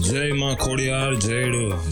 જય માં ખોડિયાર જય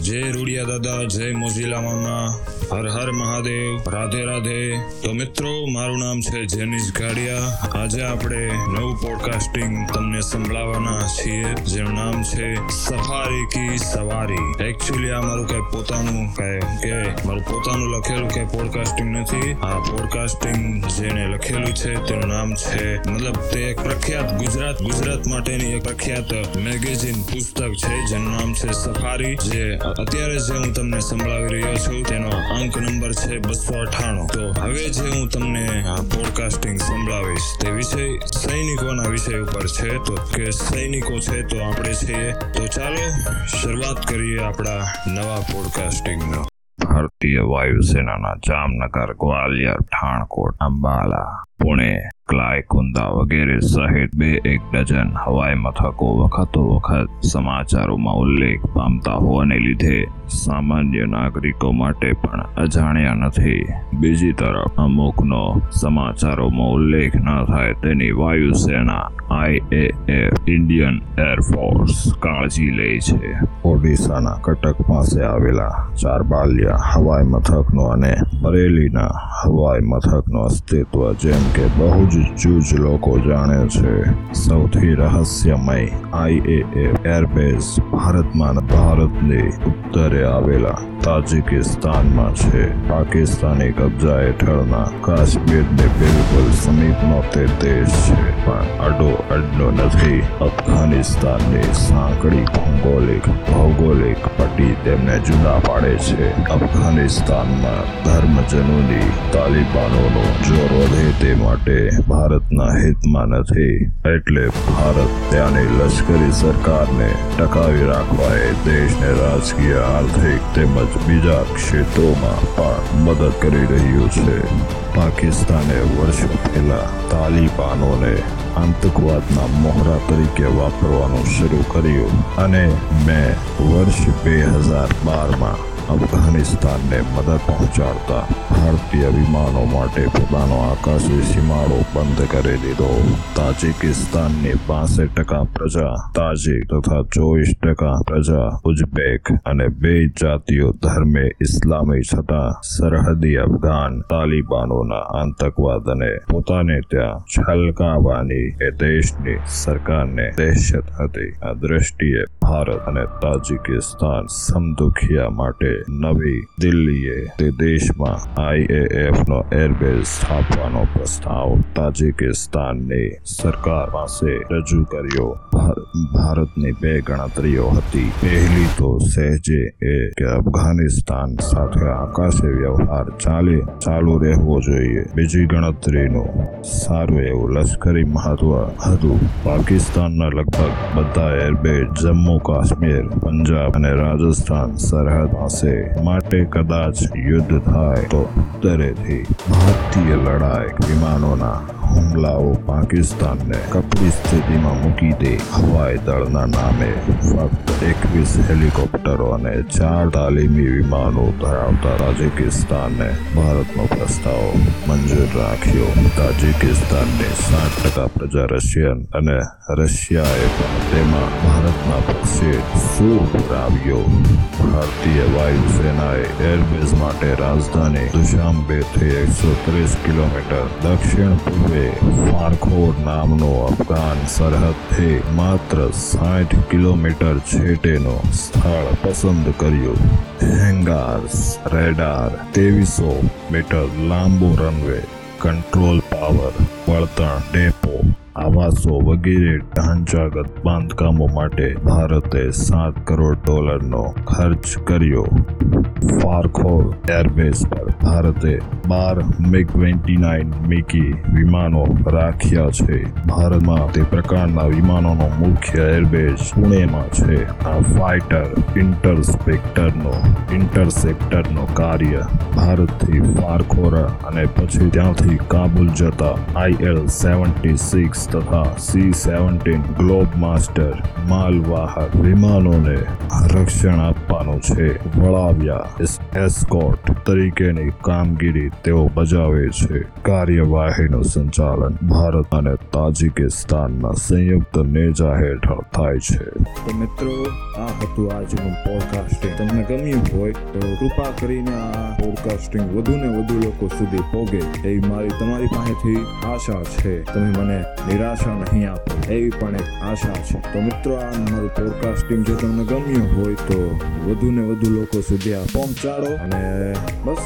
જય રૂડિયા દાદા જય મોજીલા મામા. હર હર મહાદેવ. રાધે રાધે. તો મિત્રો, મારું નામ છે જેનિશ ગાડિયા. આજે આપણે નવું પોડકાસ્ટિંગ તમને સંભળાવવાના છીએ. જેનું નામ છે સફારી કી સવારી. એકચ્યુઅલી આ મારું કઈ પોતાનું કઈ કે, મારું પોતાનું લખેલું કઈ પોડકાસ્ટિંગ નથી. આ પોડકાસ્ટિંગ જેને લખેલું છે, તેનું નામ છે, મતલબ તે એક પ્રખ્યાત ગુજરાત ગુજરાત માટેની એક પ્રખ્યાત મેગેઝિન પુસ્તક છે, જેનું નામ છે સફારી. જે અત્યારે જે હું તમને સંભળાવી રહ્યો છું, તેનો અંક નંબર છે બસો અઠાણું. તો હવે જે હું તમને આ પોડકાસ્ટિંગ સંભળાવીશ તે વિષય સૈનિકોના વિષય ઉપર છે. તો કે સૈનિકો છે તો આપણે છીએ. તો ચાલો શરૂઆત કરીએ આપણા નવા પોડકાસ્ટિંગનો ભારતીય વાયુસેનાના જામનગર ગ્વાલિયર, ઠાણકોટ, અંબાલા, પુણે. ક્લાયકુંદા વગેરે સહિત બે એક ડઝન હવાઈ મથકો વખતો વખત સમાચારોમાં ઉલ્લેખ પામતા હોવાને લીધે સામાન્ય નાગરિકો માટે પણ અજાણ્યા નથી બીજી તરફ અમુકનો સમાચારોમાં ઉલ્લેખ ન થાય તેની વાયુસેના આઈએએફ ઇન્ડિયન એરફોર્સ કાળજી લે છે ઓડિશાના કટક પાસે આવેલા ચારબાલિયા હવાઈ મથકનો અને બરેલીના હવાઈ મથકનું અસ્તિત્વ જેમ કે બહુ જ જૂજ લોકો જાણે છે. સૌથી રહસ્યમય આઈએએફ એરબેઝ ભારતમાં ભારતની ઉત્તરે આવેલા તાજિકિસ્તાનમાં છે. પાકિસ્તાની કબજા હેઠળના કાશ્મીરને બિલકુલ સમીપનો તે દેશ છે, પણ અડો અડનો નથી. અફઘાનિસ્તાનની સાંકડી ભૌગોલિક ભૌગોલિક પટ્ટી તેમને જુદા પાડે છે. અફઘાનિસ્તાનમાં ધર્મજનોની તાલિબાનોનો જોર વધે તે માટે ભારતના હિતમાં નથી. એટલે ભારત ત્યાંની લશ્કરી સરકારને ટકાવી રાખવા એ દેશને રાજકીય, આર્થિક તેમજ બીજા ક્ષેત્રોમાં પણ મદદ કરી રહ્યું છે. પાકિસ્તાને વર્ષો પહેલા તાલિબાનોને આતંકવાદના મોહરા તરીકે વાપરવાનું શરૂ કર્યું અને મેં વર્ષ બે હજાર બારમાં અફઘાનિસ્તાનને મદદ પહોંચાડતા ભારતીય વિમાનો માટે પોતાનો આકાશી સીમાડો બંધ કરી દીધો. તાજિકિસ્તાનની બાસઠ ટકા પ્રજા તાજિક તથા ચોવીસ ટકા પ્રજા ઉઝબેક અને બે જાતિઓ ધર્મે ઇસ્લામી છતાં સરહદી અફઘાન તાલિબાનોના આતંકવાદ અને પોતાને ત્યાં છલકાવાની એ દેશની સરકારને દહેશત હતી. આ દ્રષ્ટિએ ભારત અને તાજિકિસ્તાન સમદુખિયા માટે નવી દિલ્હીએ તે દેશમાં આઈએએફ નો એરબેઝ સ્થાપવાનો પ્રસ્તાવ તાજિકિસ્તાનની સરકાર પાસે રજૂ કર્યો. ભાર- ભારતની બે ગણતરીઓ હતી. પહેલી તો સહેજે એ કે અફઘાનિસ્તાન સાથે આકાશી વ્યવહાર ચાલે, ચાલુ રહેવો જોઈએ. બીજી ગણતરીનું સારું એવું લશ્કરી મહત્વ હતું. પાકિસ્તાનના લગભગ બધા એરબેઝ જમ્મુ, કાશ્મીર, પંજાબ અને રાજસ્થાન સરહદ પાસે માટે કદાચ યુદ્ધ થાય તો ઉત્તરેથી ભારતીય લડાઈ વિમાનોના હુમલાઓ પાકિસ્તાનને કપરી સ્થિતિમાં મૂકી દે. હવાઈ દળના નામે ફક્ત એકવીસ હેલિકોપ્ટરો અને ચાર તાલીમી વિમાનો ધરાવતા તાજિકિસ્તાને ભારતનો પ્રસ્તાવ મંજૂર રાખ્યો. તાજિકિસ્તાનની સાત ટકા પ્રજા રશિયન અને રશિયાએ પણ તેમાં ભારતના પક્ષે સૂર પુરાવ્યો? ભારતીય વાયુસેનાએ એરબેઝ માટે રાજધાની દુશાંબેથી એકસો ત્રીસ કિલોમીટર દક્ષિણ પૂર્વે ફારખોર નામનો અફઘાન સરહદથી માત્ર સાઠ કિલોમીટર છેટેનો સ્થળ પસંદ કર્યું હેંગાર્સ રેડાર ત્રેવીસો મીટર લાંબો રનવે કંટ્રોલ પાવર બળતણ ડેપો આવાસો વગેરે ઢાંચાગત બાંધકામો માટે ભારતે સાત કરોડ ડોલરનો ખર્ચ કર્યો. ફારખોર એરબેઝ પર ભારતે બાર મિગ ટ્વેન્ટી નાઇન મિકી વિમાનો રાખ્યા છે. ભારતમાં તે પ્રકારના વિમાનોનો મુખ્ય એરબેઝ પુણેમાં છે. આ ફાઇટર ઇન્ટરસ્પેક્ટરનો, ઇન્ટરસેપ્ટરનો કાર્ય ભારતથી ફારખોરા અને પછી ત્યાંથી કાબુલ જતા આઈએલ સેવન્ટી સિક્સ તથા સી સેવન્ટીન ગ્લોબ માસ્ટર માલવાહક વિમાનોને રક્ષણ આપવાનું છે. વળાવ્યા. એસ્કોટ તરીકેની કામગીરી તેઓ બજાવે છે. કાર્યવાહીનું સંચાલન ભારત અને તાજિકિસ્તાનના સંયુક્ત નેજા હેઠળ થાય છે. તો મિત્રો, આ હતું આજનું પોડકાસ્ટિંગ તમને ગમ્યું હોય તો કૃપા કરીને આ પોડકાસ્ટિંગ વધુ ને વધુ લોકો સુધી પોગે. એવી મારી તમારી પાસેથી આશા છે. તમે મને નિરાશા નહીં આપો, એવી પણ એક આશા છે. તો મિત્રો, આ મારું પોડકાસ્ટિંગ જો તમને ગમ્યું હોય તો વધુ ને વધુ લોકો સુધી આ પહોંચાડો. અને બસ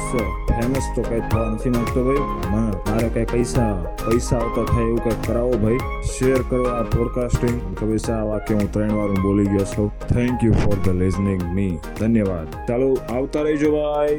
ફેમસ તો કઈ થવા નથી માંગતો ભાઈ. મારે કઈ પૈસા પૈસા આવતા થાય એવું કઈ કરાવો ભાઈ. શેર કરો આ પોડકાસ્ટિંગ છે આ વાક્ય હું ત્રણ વાર બોલી ગયો છું. Thank you for the listening me ધન્યવાદ. ચાલો આવતા રહેજો ભાઈ.